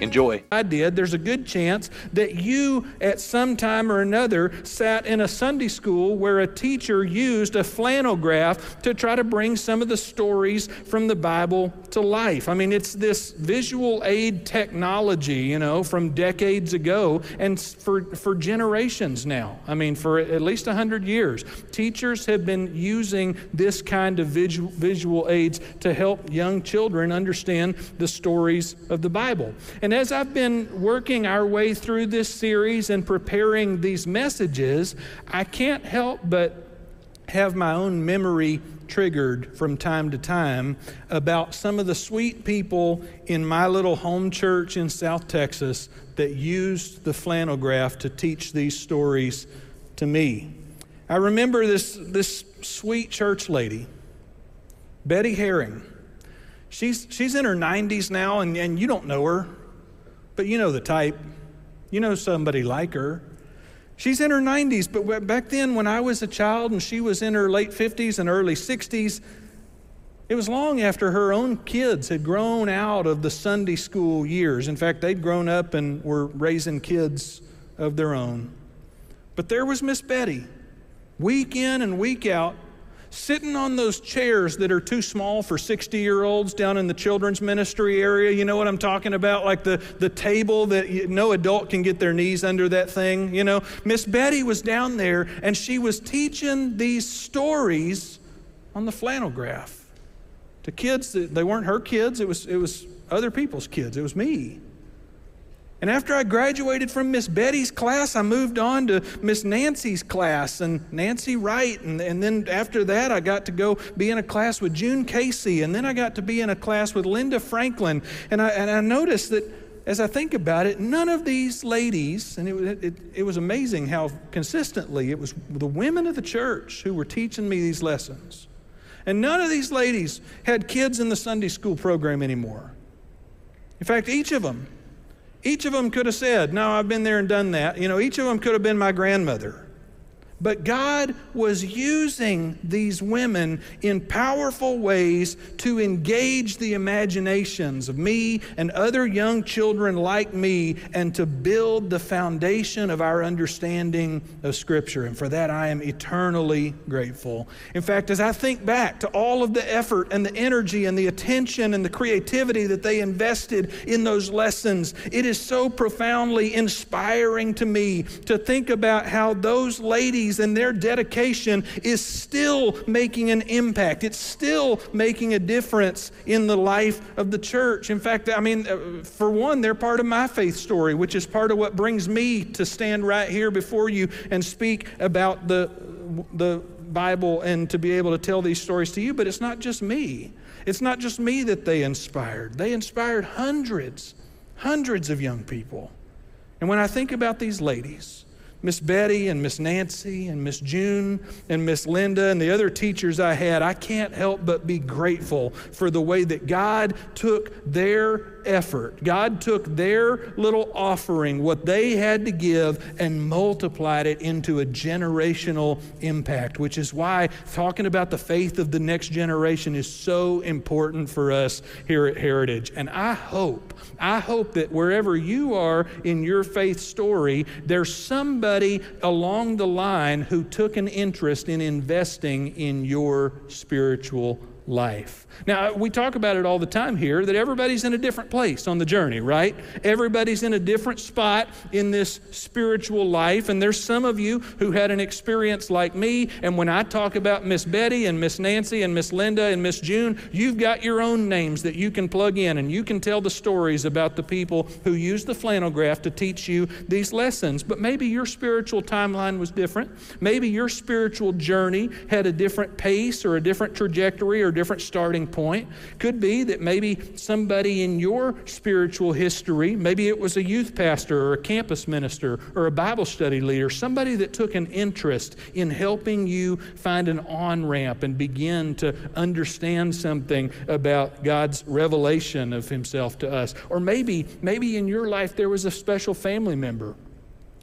Enjoy. I did, there's a good chance that you, at some time or another, sat in a Sunday school where a teacher used a flannel graph to try to bring some of the stories from the Bible to life. I mean, it's this visual aid technology, you know, from decades ago and for, for generations now. I mean, for at least 100 years. Teachers have been using this kind of visual, visual aids to help young children understand the stories of the Bible. And and as I've been working our way through this series and preparing these messages, I can't help but have my own memory triggered from time to time about some of the sweet people in my little home church in South Texas that used the flannel graph to teach these stories to me. I remember this, this sweet church lady, Betty Herring. She's, she's in her 90s now, and, and you don't know her. But you know the type. You know somebody like her. She's in her 90s, but back then, when I was a child and she was in her late 50s and early 60s, it was long after her own kids had grown out of the Sunday school years. In fact, they'd grown up and were raising kids of their own. But there was Miss Betty, week in and week out, sitting on those chairs that are too small for 60 year olds down in the children's ministry area. You know what I'm talking about? Like the, the table that no adult can get their knees under that thing. You know, Miss Betty was down there and she was teaching these stories on the flannel graph to kids that they weren't her kids, it was, it was other people's kids, it was me. And after I graduated from Miss Betty's class, I moved on to Miss Nancy's class and Nancy Wright. And, and then after that, I got to go be in a class with June Casey. And then I got to be in a class with Linda Franklin. And I, and I noticed that as I think about it, none of these ladies, and it, it, it was amazing how consistently it was the women of the church who were teaching me these lessons. And none of these ladies had kids in the Sunday school program anymore. In fact, each of them each of them could have said, No, I've been there and done that. You know, each of them could have been my grandmother. But God was using these women in powerful ways to engage the imaginations of me and other young children like me and to build the foundation of our understanding of Scripture. And for that, I am eternally grateful. In fact, as I think back to all of the effort and the energy and the attention and the creativity that they invested in those lessons, it is so profoundly inspiring to me to think about how those ladies and their dedication is still making an impact. It's still making a difference in the life of the church. In fact, I mean, uh, for one, they're part of my faith story, which is part of what brings me to stand right here before you and speak about the, the Bible and to be able to tell these stories to you. But it's not just me. It's not just me that they inspired. They inspired hundreds, hundreds of young people. And when I think about these ladies, Miss Betty and Miss Nancy and Miss June and Miss Linda and the other teachers I had, I can't help but be grateful for the way that God took their effort. God took their little offering, what they had to give, and multiplied it into a generational impact, which is why talking about the faith of the next generation is so important for us here at Heritage. And I hope, I hope that wherever you are in your faith story, there's somebody along the line who took an interest in investing in your spiritual life. Now, we talk about it all the time here that everybody's in a different place on the journey, right? Everybody's in a different spot in this spiritual life. And there's some of you who had an experience like me. And when I talk about Miss Betty and Miss Nancy and Miss Linda and Miss June, you've got your own names that you can plug in and you can tell the stories about the people who used the flannel graph to teach you these lessons. But maybe your spiritual timeline was different. Maybe your spiritual journey had a different pace or a different trajectory or different starting point. Could be that maybe somebody in your spiritual history, maybe it was a youth pastor or a campus minister or a Bible study leader, somebody that took an interest in helping you find an on ramp and begin to understand something about God's revelation of Himself to us. Or maybe, maybe in your life there was a special family member.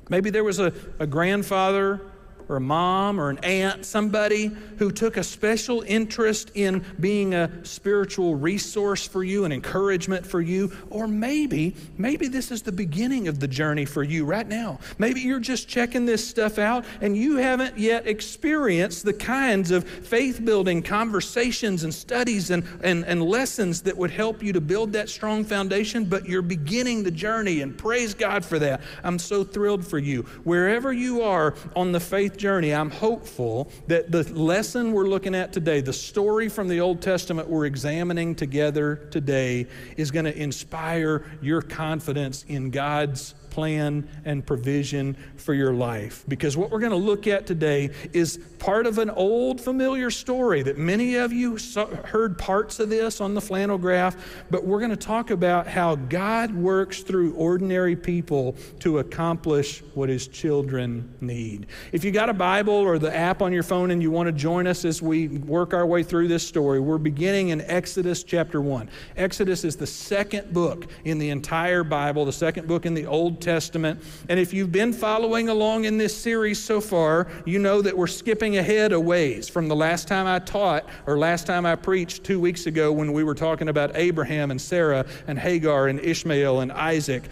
Maybe there was a, a grandfather or a mom or an aunt, somebody who took a special interest in being a spiritual resource for you, an encouragement for you, or maybe, maybe this is the beginning of the journey for you right now. Maybe you're just checking this stuff out and you haven't yet experienced the kinds of faith building conversations and studies and, and, and lessons that would help you to build that strong foundation, but you're beginning the journey, and praise God for that. I'm so thrilled for you. Wherever you are on the faith journey, I'm hopeful that the lesson we're looking at today, the story from the Old Testament we're examining together today, is going to inspire your confidence in God's plan and provision for your life. Because what we're going to look at today is part of an old familiar story that many of you heard parts of this on the flannel graph, but we're going to talk about how God works through ordinary people to accomplish what his children need. If you got a Bible or the app on your phone and you want to join us as we work our way through this story, we're beginning in Exodus chapter 1. Exodus is the second book in the entire Bible, the second book in the Old Testament. And if you've been following along in this series so far, you know that we're skipping ahead a ways from the last time I taught or last time I preached two weeks ago when we were talking about Abraham and Sarah and Hagar and Ishmael and Isaac.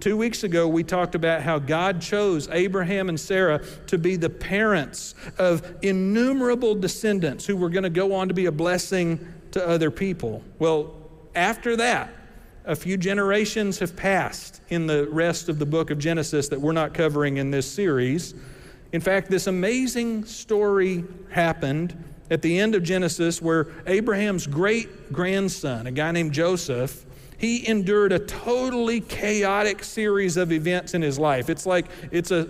Two weeks ago, we talked about how God chose Abraham and Sarah to be the parents of innumerable descendants who were going to go on to be a blessing to other people. Well, after that, a few generations have passed in the rest of the book of Genesis that we're not covering in this series. In fact, this amazing story happened at the end of Genesis where Abraham's great grandson, a guy named Joseph, he endured a totally chaotic series of events in his life. It's like it's a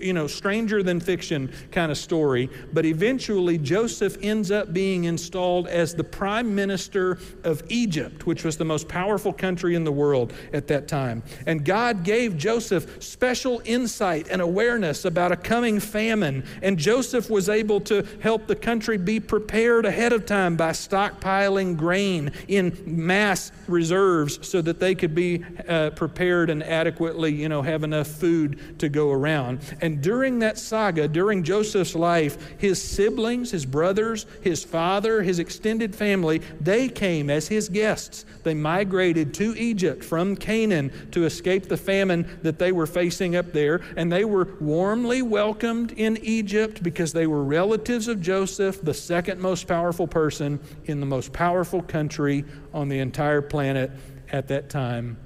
you know stranger than fiction kind of story, but eventually Joseph ends up being installed as the prime minister of Egypt, which was the most powerful country in the world at that time. And God gave Joseph special insight and awareness about a coming famine, and Joseph was able to help the country be prepared ahead of time by stockpiling grain in mass reserves so that they could be uh, prepared and adequately, you know, have enough food to go around. And during that saga, during Joseph's life, his siblings, his brothers, his father, his extended family, they came as his guests. They migrated to Egypt from Canaan to escape the famine that they were facing up there. And they were warmly welcomed in Egypt because they were relatives of Joseph, the second most powerful person in the most powerful country on the entire planet at that time.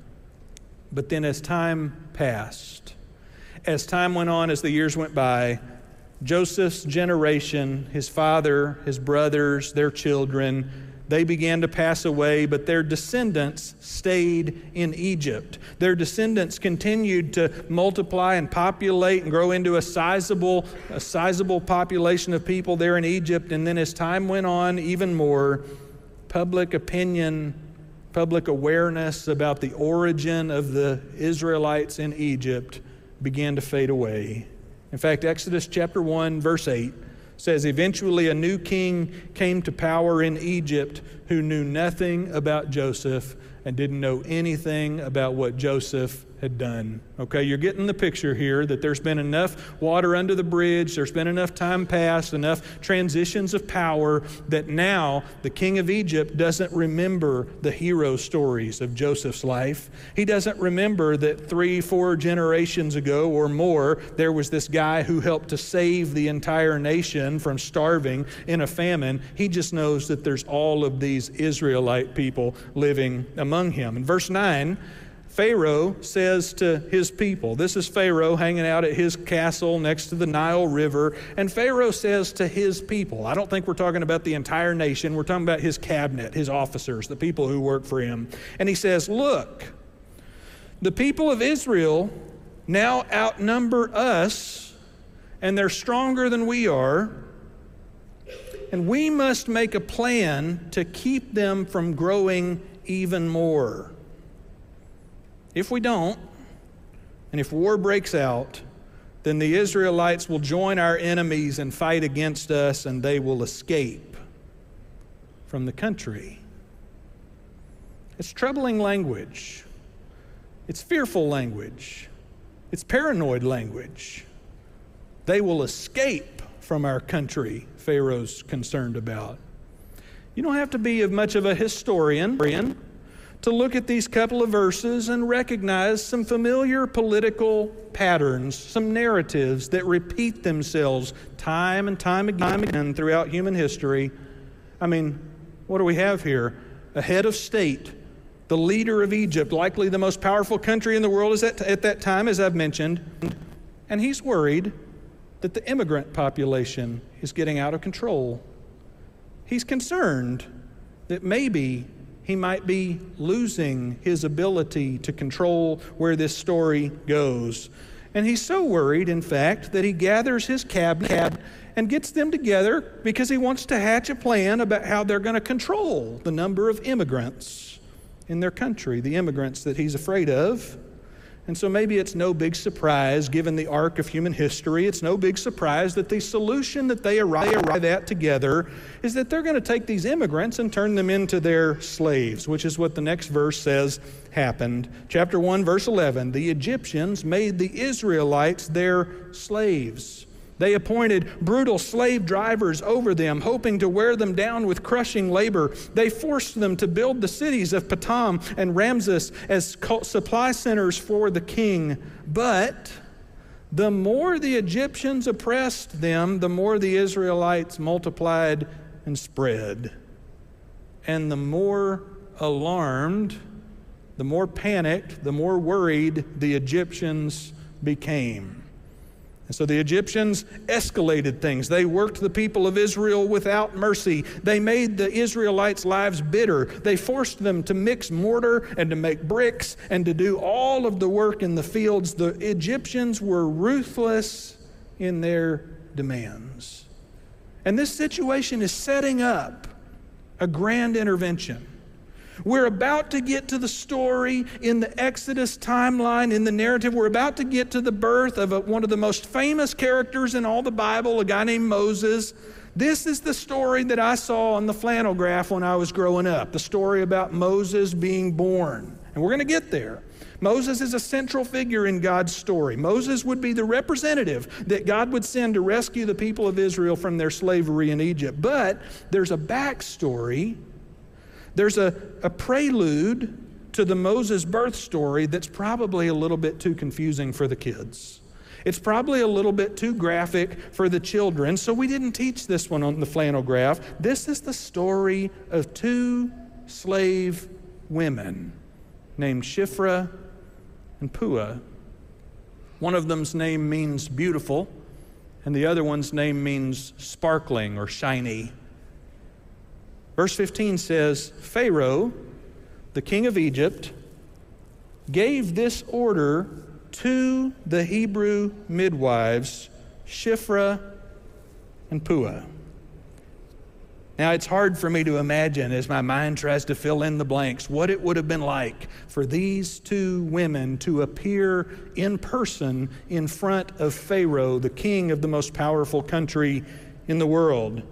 But then, as time passed, as time went on, as the years went by, Joseph's generation, his father, his brothers, their children, they began to pass away, but their descendants stayed in Egypt. Their descendants continued to multiply and populate and grow into a sizable, a sizable population of people there in Egypt. And then as time went on, even more, public opinion public awareness about the origin of the Israelites in Egypt began to fade away. In fact, Exodus chapter 1, verse 8 says, Eventually a new king came to power in Egypt who knew nothing about Joseph and didn't know anything about what Joseph had done. Okay, you're getting the picture here that there's been enough water under the bridge, there's been enough time passed, enough transitions of power that now the king of Egypt doesn't remember the hero stories of Joseph's life. He doesn't remember that three, four generations ago or more, there was this guy who helped to save the entire nation from starving in a famine. He just knows that there's all of these Israelite people living among him. In verse 9, Pharaoh says to his people, this is Pharaoh hanging out at his castle next to the Nile River, and Pharaoh says to his people, I don't think we're talking about the entire nation, we're talking about his cabinet, his officers, the people who work for him. And he says, Look, the people of Israel now outnumber us, and they're stronger than we are. And we must make a plan to keep them from growing even more. If we don't, and if war breaks out, then the Israelites will join our enemies and fight against us, and they will escape from the country. It's troubling language, it's fearful language, it's paranoid language. They will escape from our country, Pharaoh's concerned about. You don't have to be much of a historian to look at these couple of verses and recognize some familiar political patterns, some narratives that repeat themselves time and time again throughout human history. I mean, what do we have here? A head of state, the leader of Egypt, likely the most powerful country in the world at, at that time, as I've mentioned, and he's worried that the immigrant population is getting out of control. He's concerned that maybe he might be losing his ability to control where this story goes. And he's so worried, in fact, that he gathers his cabinet and gets them together because he wants to hatch a plan about how they're going to control the number of immigrants in their country, the immigrants that he's afraid of. And so maybe it's no big surprise, given the arc of human history, it's no big surprise that the solution that they arrive at together is that they're going to take these immigrants and turn them into their slaves, which is what the next verse says happened. Chapter 1, verse 11 The Egyptians made the Israelites their slaves. They appointed brutal slave drivers over them, hoping to wear them down with crushing labor. They forced them to build the cities of Pithom and Ramses as supply centers for the king. But the more the Egyptians oppressed them, the more the Israelites multiplied and spread. And the more alarmed, the more panicked, the more worried the Egyptians became. And so the Egyptians escalated things. They worked the people of Israel without mercy. They made the Israelites' lives bitter. They forced them to mix mortar and to make bricks and to do all of the work in the fields. The Egyptians were ruthless in their demands. And this situation is setting up a grand intervention. We're about to get to the story in the Exodus timeline, in the narrative. We're about to get to the birth of a, one of the most famous characters in all the Bible, a guy named Moses. This is the story that I saw on the flannel graph when I was growing up the story about Moses being born. And we're going to get there. Moses is a central figure in God's story. Moses would be the representative that God would send to rescue the people of Israel from their slavery in Egypt. But there's a backstory there's a, a prelude to the Moses birth story that's probably a little bit too confusing for the kids. It's probably a little bit too graphic for the children, so we didn't teach this one on the flannel graph. This is the story of two slave women named Shiphrah and Puah. One of them's name means beautiful, and the other one's name means sparkling or shiny. Verse 15 says Pharaoh, the king of Egypt, gave this order to the Hebrew midwives, Shiphrah and Puah. Now, it's hard for me to imagine as my mind tries to fill in the blanks what it would have been like for these two women to appear in person in front of Pharaoh, the king of the most powerful country in the world.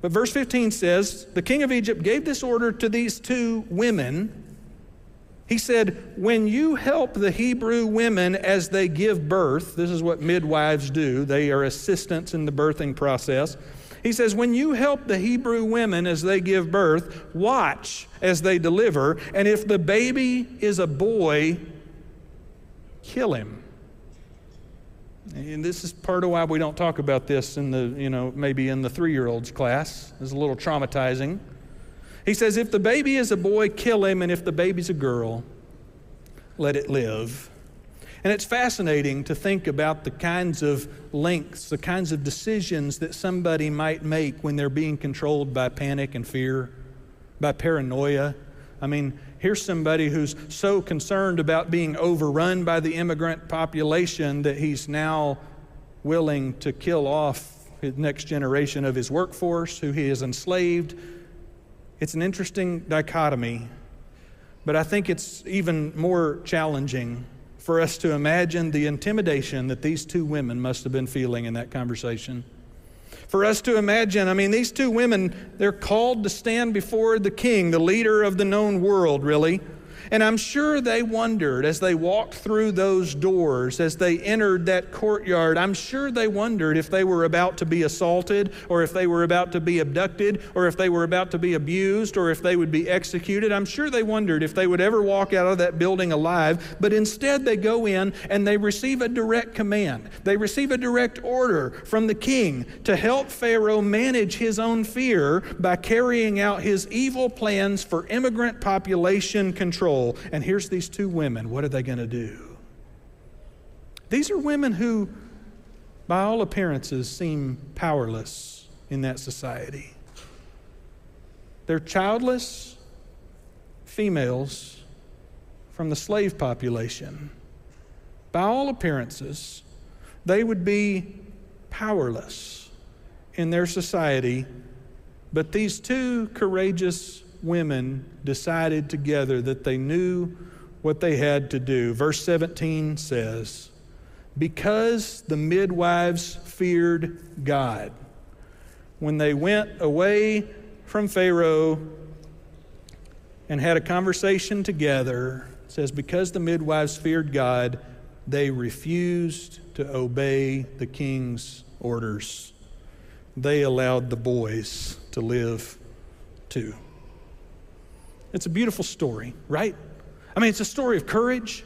But verse 15 says the king of Egypt gave this order to these two women. He said, When you help the Hebrew women as they give birth, this is what midwives do, they are assistants in the birthing process. He says, When you help the Hebrew women as they give birth, watch as they deliver, and if the baby is a boy, kill him. And this is part of why we don't talk about this in the, you know, maybe in the three year olds class. It's a little traumatizing. He says, if the baby is a boy, kill him, and if the baby's a girl, let it live. And it's fascinating to think about the kinds of lengths, the kinds of decisions that somebody might make when they're being controlled by panic and fear, by paranoia. I mean, Here's somebody who's so concerned about being overrun by the immigrant population that he's now willing to kill off the next generation of his workforce, who he has enslaved. It's an interesting dichotomy, but I think it's even more challenging for us to imagine the intimidation that these two women must have been feeling in that conversation. For us to imagine, I mean, these two women, they're called to stand before the king, the leader of the known world, really. And I'm sure they wondered as they walked through those doors, as they entered that courtyard, I'm sure they wondered if they were about to be assaulted, or if they were about to be abducted, or if they were about to be abused, or if they would be executed. I'm sure they wondered if they would ever walk out of that building alive. But instead, they go in and they receive a direct command. They receive a direct order from the king to help Pharaoh manage his own fear by carrying out his evil plans for immigrant population control control. And here's these two women. What are they going to do? These are women who, by all appearances, seem powerless in that society. They're childless females from the slave population. By all appearances, they would be powerless in their society, but these two courageous women decided together that they knew what they had to do. Verse 17 says, Because the midwives feared God, when they went away from Pharaoh and had a conversation together, says, Because the midwives feared God, they refused to obey the king's orders. They allowed the boys to live too. It's a beautiful story, right? I mean, it's a story of courage.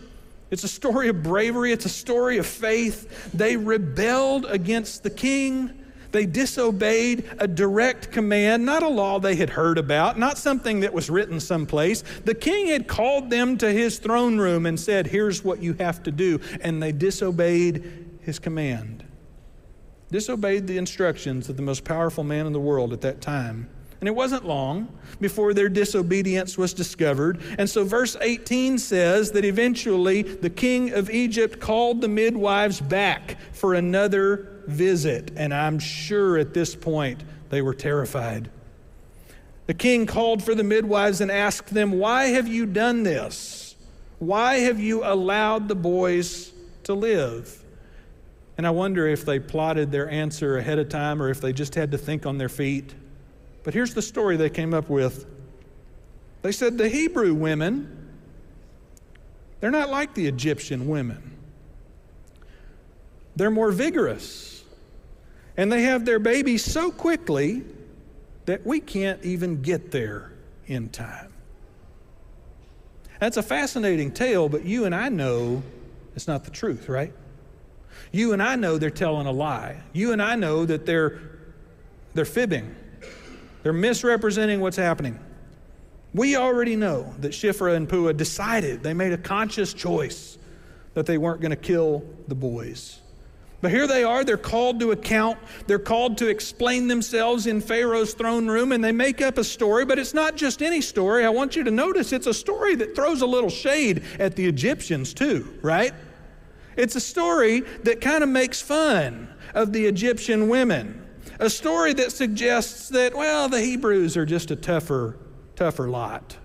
It's a story of bravery. It's a story of faith. They rebelled against the king. They disobeyed a direct command, not a law they had heard about, not something that was written someplace. The king had called them to his throne room and said, Here's what you have to do. And they disobeyed his command, disobeyed the instructions of the most powerful man in the world at that time. And it wasn't long before their disobedience was discovered. And so, verse 18 says that eventually the king of Egypt called the midwives back for another visit. And I'm sure at this point they were terrified. The king called for the midwives and asked them, Why have you done this? Why have you allowed the boys to live? And I wonder if they plotted their answer ahead of time or if they just had to think on their feet. But here's the story they came up with. They said the Hebrew women, they're not like the Egyptian women. They're more vigorous. And they have their babies so quickly that we can't even get there in time. That's a fascinating tale, but you and I know it's not the truth, right? You and I know they're telling a lie. You and I know that they're, they're fibbing. They're misrepresenting what's happening. We already know that Shiphrah and Puah decided, they made a conscious choice that they weren't going to kill the boys. But here they are, they're called to account, they're called to explain themselves in Pharaoh's throne room, and they make up a story, but it's not just any story. I want you to notice it's a story that throws a little shade at the Egyptians, too, right? It's a story that kind of makes fun of the Egyptian women a story that suggests that, well, the Hebrews are just a tougher, tougher lot.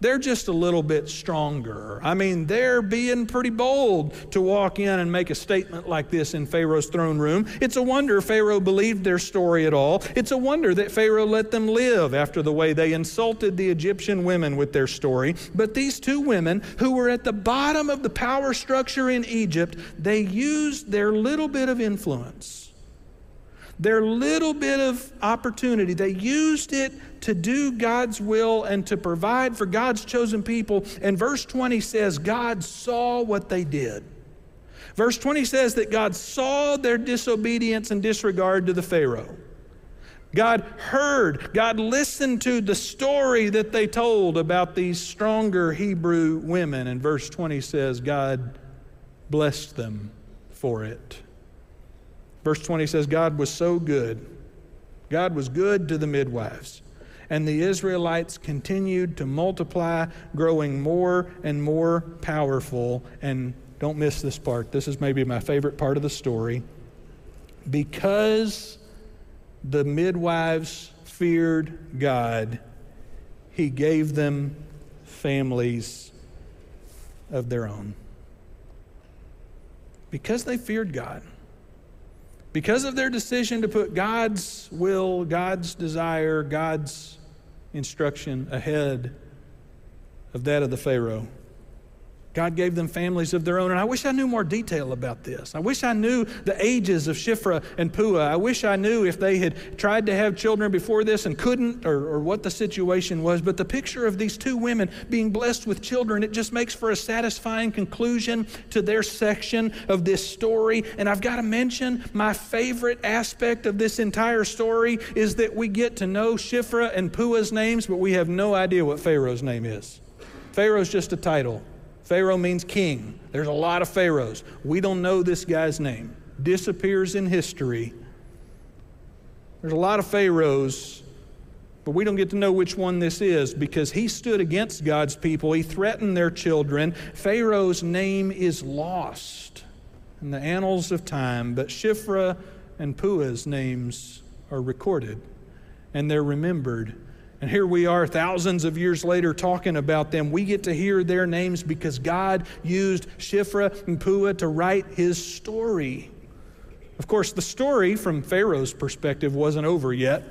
They're just a little bit stronger. I mean, they're being pretty bold to walk in and make a statement like this in Pharaoh's throne room. It's a wonder Pharaoh believed their story at all. It's a wonder that Pharaoh let them live after the way they insulted the Egyptian women with their story. But these two women, who were at the bottom of the power structure in Egypt, they used their little bit of influence their little bit of opportunity, they used it to do God's will and to provide for God's chosen people. And verse 20 says, God saw what they did. Verse 20 says that God saw their disobedience and disregard to the Pharaoh. God heard, God listened to the story that they told about these stronger Hebrew women. And verse 20 says, God blessed them for it. Verse 20 says, God was so good. God was good to the midwives. And the Israelites continued to multiply, growing more and more powerful. And don't miss this part. This is maybe my favorite part of the story. Because the midwives feared God, he gave them families of their own. Because they feared God, because of their decision to put God's will, God's desire, God's instruction ahead of that of the Pharaoh. God gave them families of their own. And I wish I knew more detail about this. I wish I knew the ages of Shiphrah and Puah. I wish I knew if they had tried to have children before this and couldn't or, or what the situation was. But the picture of these two women being blessed with children, it just makes for a satisfying conclusion to their section of this story. And I've got to mention my favorite aspect of this entire story is that we get to know Shiphrah and Puah's names, but we have no idea what Pharaoh's name is. Pharaoh's just a title. Pharaoh means king. There's a lot of pharaohs. We don't know this guy's name. Disappears in history. There's a lot of pharaohs, but we don't get to know which one this is because he stood against God's people. He threatened their children. Pharaoh's name is lost in the annals of time, but Shiphrah and Puah's names are recorded and they're remembered and here we are, thousands of years later, talking about them. We get to hear their names because God used Shiphrah and Puah to write his story. Of course, the story from Pharaoh's perspective wasn't over yet.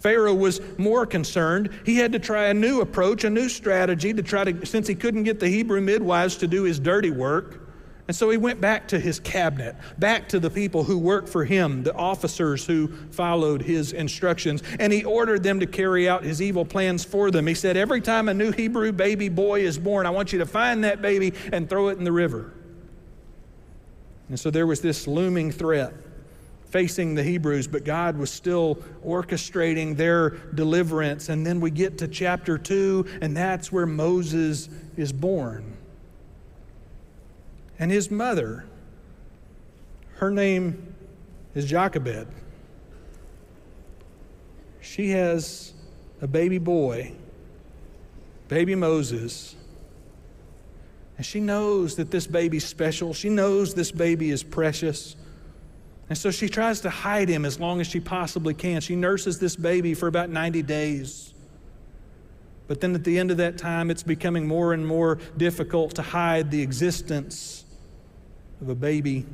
Pharaoh was more concerned. He had to try a new approach, a new strategy to try to, since he couldn't get the Hebrew midwives to do his dirty work. And so he went back to his cabinet, back to the people who worked for him, the officers who followed his instructions, and he ordered them to carry out his evil plans for them. He said, Every time a new Hebrew baby boy is born, I want you to find that baby and throw it in the river. And so there was this looming threat facing the Hebrews, but God was still orchestrating their deliverance. And then we get to chapter 2, and that's where Moses is born and his mother. Her name is Jochebed. She has a baby boy, baby Moses. And she knows that this baby's special. She knows this baby is precious. And so she tries to hide him as long as she possibly can. She nurses this baby for about 90 days. But then at the end of that time, it's becoming more and more difficult to hide the existence of a baby.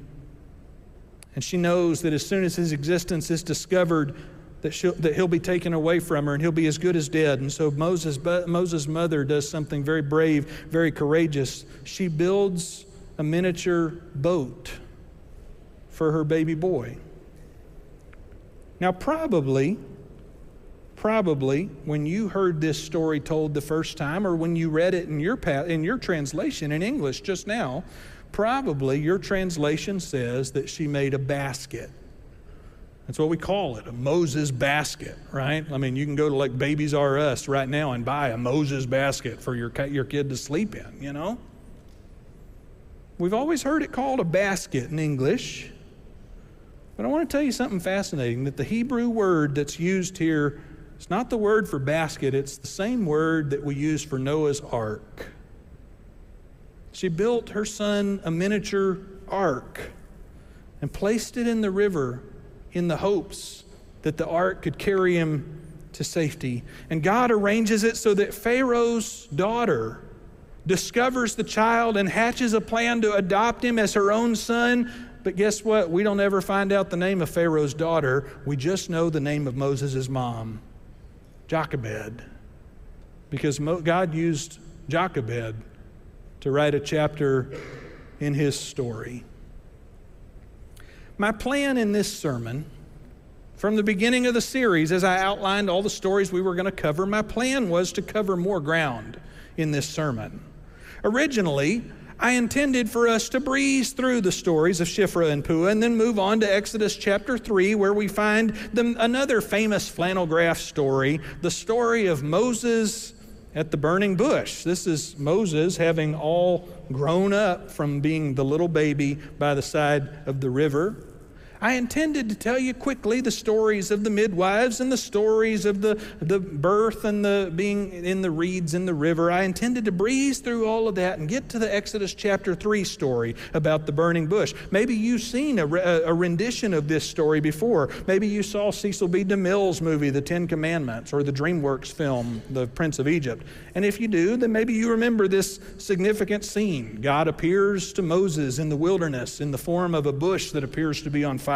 And she knows that as soon as his existence is discovered, that, that he'll be taken away from her and he'll be as good as dead. And so Moses, Moses' mother does something very brave, very courageous. She builds a miniature boat for her baby boy. Now, probably, probably when you heard this story told the first time or when you read it in your, in your translation in English just now, Probably your translation says that she made a basket. That's what we call it, a Moses basket, right? I mean, you can go to like Babies R Us right now and buy a Moses basket for your, your kid to sleep in, you know? We've always heard it called a basket in English. But I want to tell you something fascinating that the Hebrew word that's used here is not the word for basket, it's the same word that we use for Noah's ark. She built her son a miniature ark and placed it in the river in the hopes that the ark could carry him to safety. And God arranges it so that Pharaoh's daughter discovers the child and hatches a plan to adopt him as her own son. But guess what? We don't ever find out the name of Pharaoh's daughter. We just know the name of Moses' mom, Jochebed. Because God used Jochebed to write a chapter in his story. My plan in this sermon, from the beginning of the series, as I outlined all the stories we were going to cover, my plan was to cover more ground in this sermon. Originally, I intended for us to breeze through the stories of Shiphrah and Puah and then move on to Exodus chapter 3, where we find the, another famous flannel graph story, the story of Moses at the burning bush. This is Moses having all grown up from being the little baby by the side of the river. I intended to tell you quickly the stories of the midwives and the stories of the, the birth and the being in the reeds in the river. I intended to breeze through all of that and get to the Exodus chapter 3 story about the burning bush. Maybe you've seen a, a rendition of this story before. Maybe you saw Cecil B. DeMille's movie, The Ten Commandments, or the DreamWorks film, The Prince of Egypt. And if you do, then maybe you remember this significant scene. God appears to Moses in the wilderness in the form of a bush that appears to be on fire.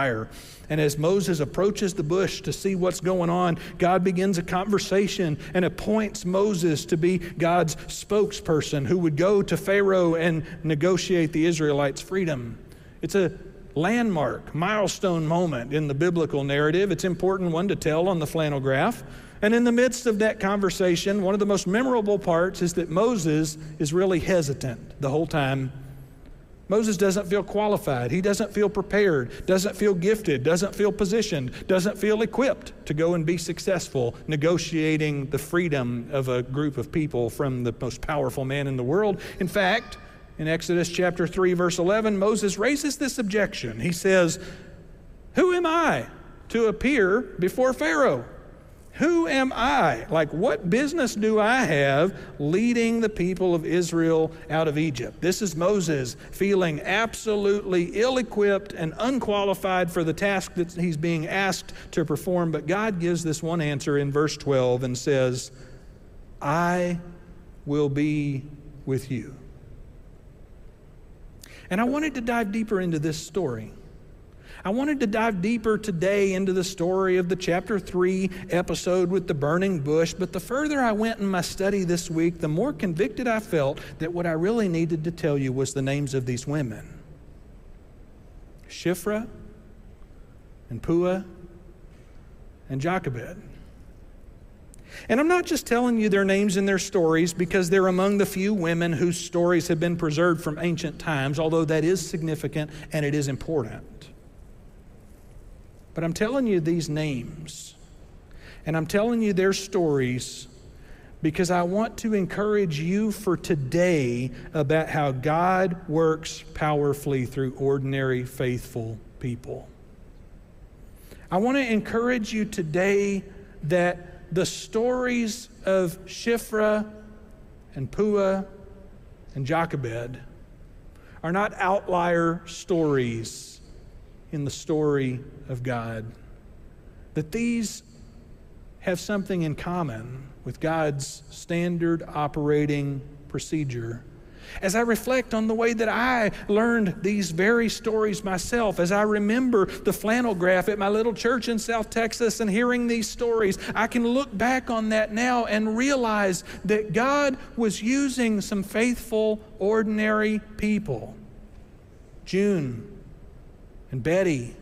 And as Moses approaches the bush to see what's going on, God begins a conversation and appoints Moses to be God's spokesperson who would go to Pharaoh and negotiate the Israelites' freedom. It's a landmark, milestone moment in the biblical narrative. It's important one to tell on the flannel graph. And in the midst of that conversation, one of the most memorable parts is that Moses is really hesitant the whole time. Moses doesn't feel qualified. He doesn't feel prepared, doesn't feel gifted, doesn't feel positioned, doesn't feel equipped to go and be successful negotiating the freedom of a group of people from the most powerful man in the world. In fact, in Exodus chapter 3, verse 11, Moses raises this objection. He says, Who am I to appear before Pharaoh? Who am I? Like, what business do I have leading the people of Israel out of Egypt? This is Moses feeling absolutely ill equipped and unqualified for the task that he's being asked to perform. But God gives this one answer in verse 12 and says, I will be with you. And I wanted to dive deeper into this story. I wanted to dive deeper today into the story of the chapter 3 episode with the burning bush, but the further I went in my study this week, the more convicted I felt that what I really needed to tell you was the names of these women Shiphrah and Puah and Jochebed. And I'm not just telling you their names and their stories because they're among the few women whose stories have been preserved from ancient times, although that is significant and it is important. But I'm telling you these names, and I'm telling you their stories because I want to encourage you for today about how God works powerfully through ordinary, faithful people. I want to encourage you today that the stories of Shiphrah and Puah and Jochebed are not outlier stories in the story of God. That these have something in common with God's standard operating procedure as I reflect on the way that I learned these very stories myself, as I remember the flannel graph at my little church in South Texas and hearing these stories, I can look back on that now and realize that God was using some faithful, ordinary people. June and Betty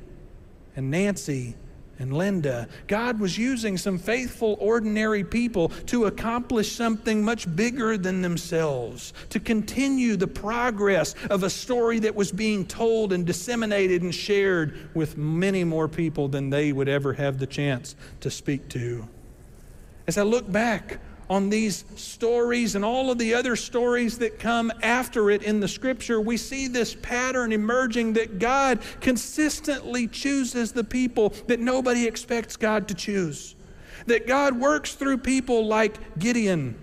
and Nancy and Linda. God was using some faithful, ordinary people to accomplish something much bigger than themselves, to continue the progress of a story that was being told and disseminated and shared with many more people than they would ever have the chance to speak to. As I look back on these stories and all of the other stories that come after it in the scripture, we see this pattern emerging that God consistently chooses the people that nobody expects God to choose. That God works through people like Gideon,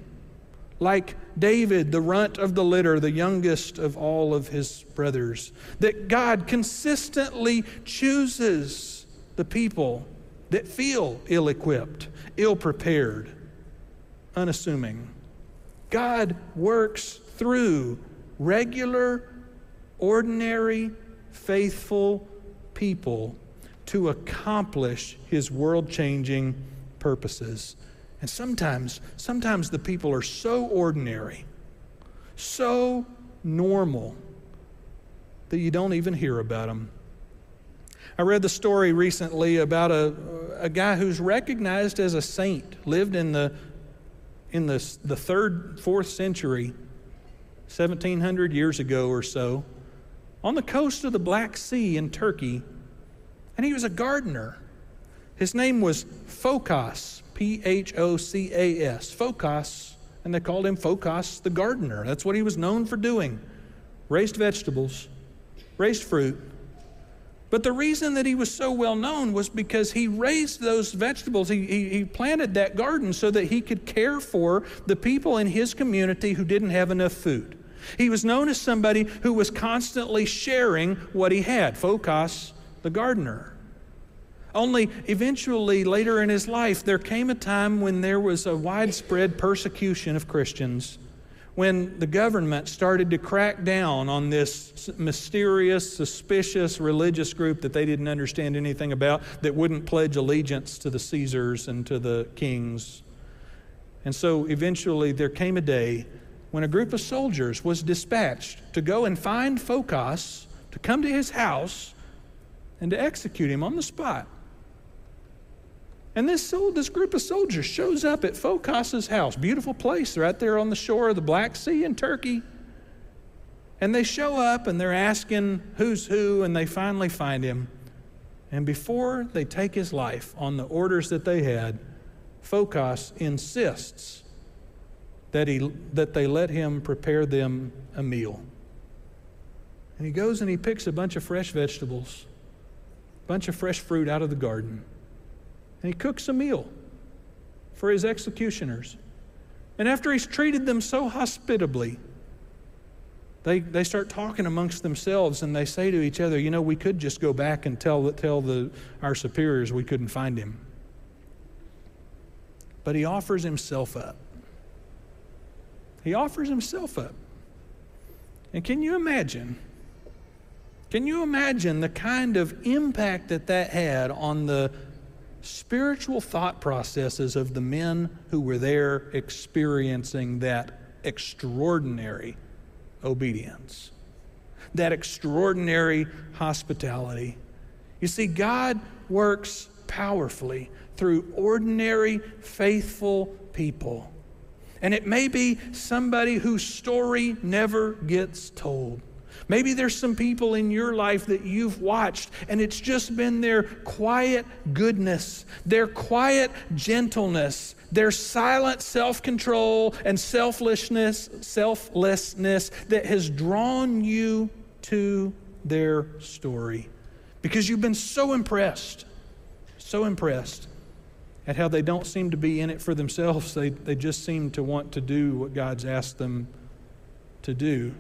like David, the runt of the litter, the youngest of all of his brothers. That God consistently chooses the people that feel ill equipped, ill prepared unassuming. God works through regular, ordinary, faithful people to accomplish his world changing purposes. And sometimes, sometimes the people are so ordinary, so normal, that you don't even hear about them. I read the story recently about a, a guy who's recognized as a saint, lived in the in the, the third, fourth century, 1700 years ago or so, on the coast of the Black Sea in Turkey, and he was a gardener. His name was Phocas, P H O C A S, Phocas, and they called him Phocas the gardener. That's what he was known for doing. Raised vegetables, raised fruit, But the reason that he was so well known was because he raised those vegetables. He, he, he, planted that garden so that he could care for the people in his community who didn't have enough food. He was known as somebody who was constantly sharing what he had. Phocas, the gardener. Only eventually, later in his life, there came a time when there was a widespread persecution of Christians when the government started to crack down on this mysterious, suspicious religious group that they didn't understand anything about that wouldn't pledge allegiance to the Caesars and to the kings. And so eventually there came a day when a group of soldiers was dispatched to go and find Phocas, to come to his house, and to execute him on the spot. And this, this group of soldiers shows up at Phocas's house, beautiful place right there on the shore of the Black Sea in Turkey. And they show up and they're asking who's who, and they finally find him. And before they take his life on the orders that they had, Phocas insists that, he, that they let him prepare them a meal. And he goes and he picks a bunch of fresh vegetables, a bunch of fresh fruit out of the garden and he cooks a meal for his executioners. And after he's treated them so hospitably, they, they start talking amongst themselves and they say to each other, You know, we could just go back and tell, tell the, our superiors we couldn't find him. But he offers himself up. He offers himself up. And can you imagine? Can you imagine the kind of impact that that had on the spiritual thought processes of the men who were there experiencing that extraordinary obedience, that extraordinary hospitality. You see, God works powerfully through ordinary, faithful people. And it may be somebody whose story never gets told. Maybe there's some people in your life that you've watched, and it's just been their quiet goodness, their quiet gentleness, their silent self control and selflessness, selflessness that has drawn you to their story. Because you've been so impressed, so impressed at how they don't seem to be in it for themselves. They, they just seem to want to do what God's asked them to do.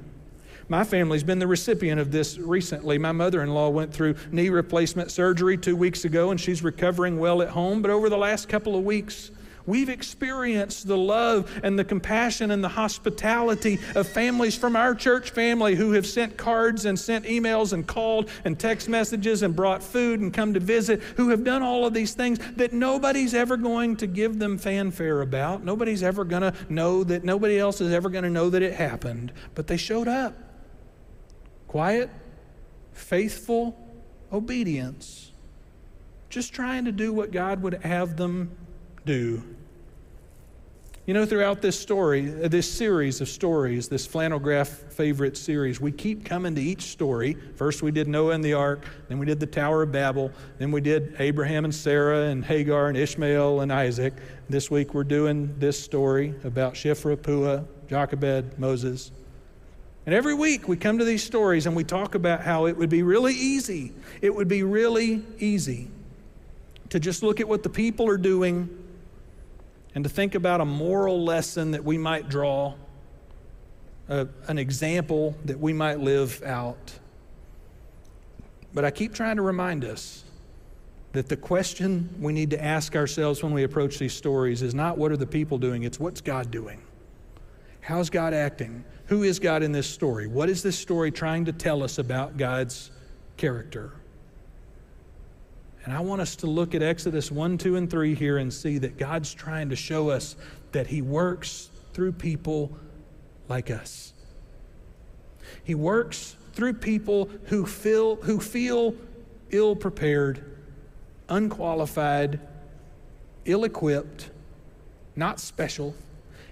My family's been the recipient of this recently. My mother in law went through knee replacement surgery two weeks ago, and she's recovering well at home. But over the last couple of weeks, We've experienced the love and the compassion and the hospitality of families from our church family who have sent cards and sent emails and called and text messages and brought food and come to visit, who have done all of these things that nobody's ever going to give them fanfare about. Nobody's ever going to know that, nobody else is ever going to know that it happened. But they showed up. Quiet, faithful obedience. Just trying to do what God would have them do. You know, throughout this story, uh, this series of stories, this flannel graph favorite series, we keep coming to each story. First, we did Noah and the ark, then we did the Tower of Babel, then we did Abraham and Sarah and Hagar and Ishmael and Isaac. This week, we're doing this story about Shiphrah, Puah, Jochebed, Moses. And every week we come to these stories and we talk about how it would be really easy. It would be really easy to just look at what the people are doing and to think about a moral lesson that we might draw, uh, an example that we might live out. But I keep trying to remind us that the question we need to ask ourselves when we approach these stories is not what are the people doing, it's what's God doing? How's God acting? Who is God in this story? What is this story trying to tell us about God's character? And I want us to look at Exodus 1, 2, and 3 here and see that God's trying to show us that He works through people like us. He works through people who feel, who feel ill prepared, unqualified, ill equipped, not special.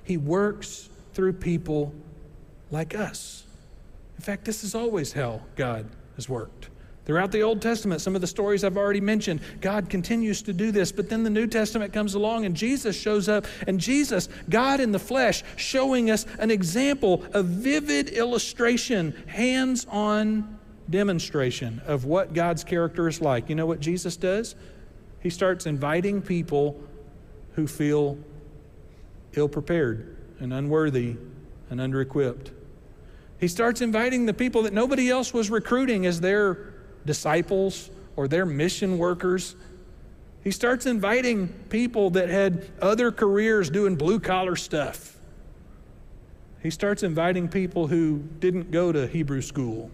He works through people like us. In fact, this is always how God has worked. Throughout the Old Testament, some of the stories I've already mentioned, God continues to do this. But then the New Testament comes along and Jesus shows up, and Jesus, God in the flesh, showing us an example, a vivid illustration, hands on demonstration of what God's character is like. You know what Jesus does? He starts inviting people who feel ill prepared and unworthy and under equipped. He starts inviting the people that nobody else was recruiting as their disciples or their mission workers. He starts inviting people that had other careers doing blue collar stuff. He starts inviting people who didn't go to Hebrew school.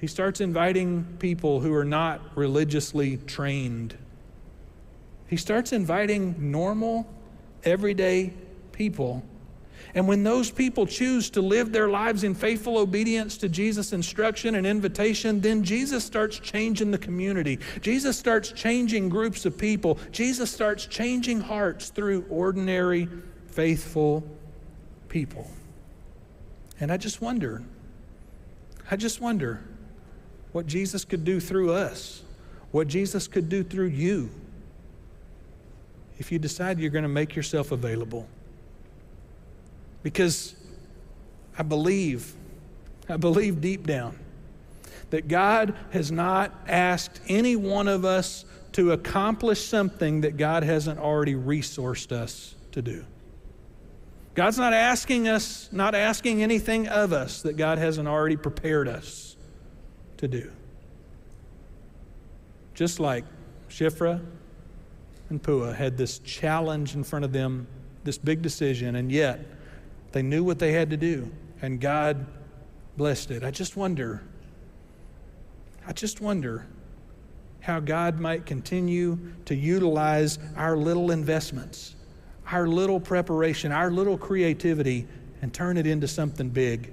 He starts inviting people who are not religiously trained. He starts inviting normal, everyday people. And when those people choose to live their lives in faithful obedience to Jesus' instruction and invitation, then Jesus starts changing the community. Jesus starts changing groups of people. Jesus starts changing hearts through ordinary, faithful people. And I just wonder, I just wonder what Jesus could do through us, what Jesus could do through you if you decide you're going to make yourself available. Because I believe, I believe deep down that God has not asked any one of us to accomplish something that God hasn't already resourced us to do. God's not asking us, not asking anything of us that God hasn't already prepared us to do. Just like Shiphrah and Puah had this challenge in front of them, this big decision, and yet they knew what they had to do, and God blessed it. I just wonder, I just wonder how God might continue to utilize our little investments our little preparation, our little creativity, and turn it into something big.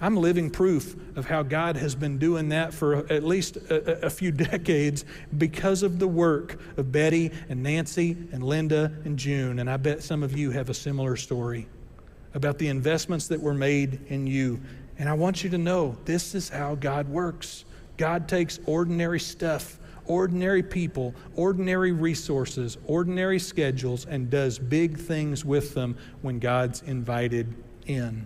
I'm living proof of how God has been doing that for at least a, a, few decades because of the work of Betty and Nancy and Linda and June. And I bet some of you have a similar story about the investments that were made in you. And I want you to know this is how God works. God takes ordinary stuff ordinary people, ordinary resources, ordinary schedules, and does big things with them when God's invited in.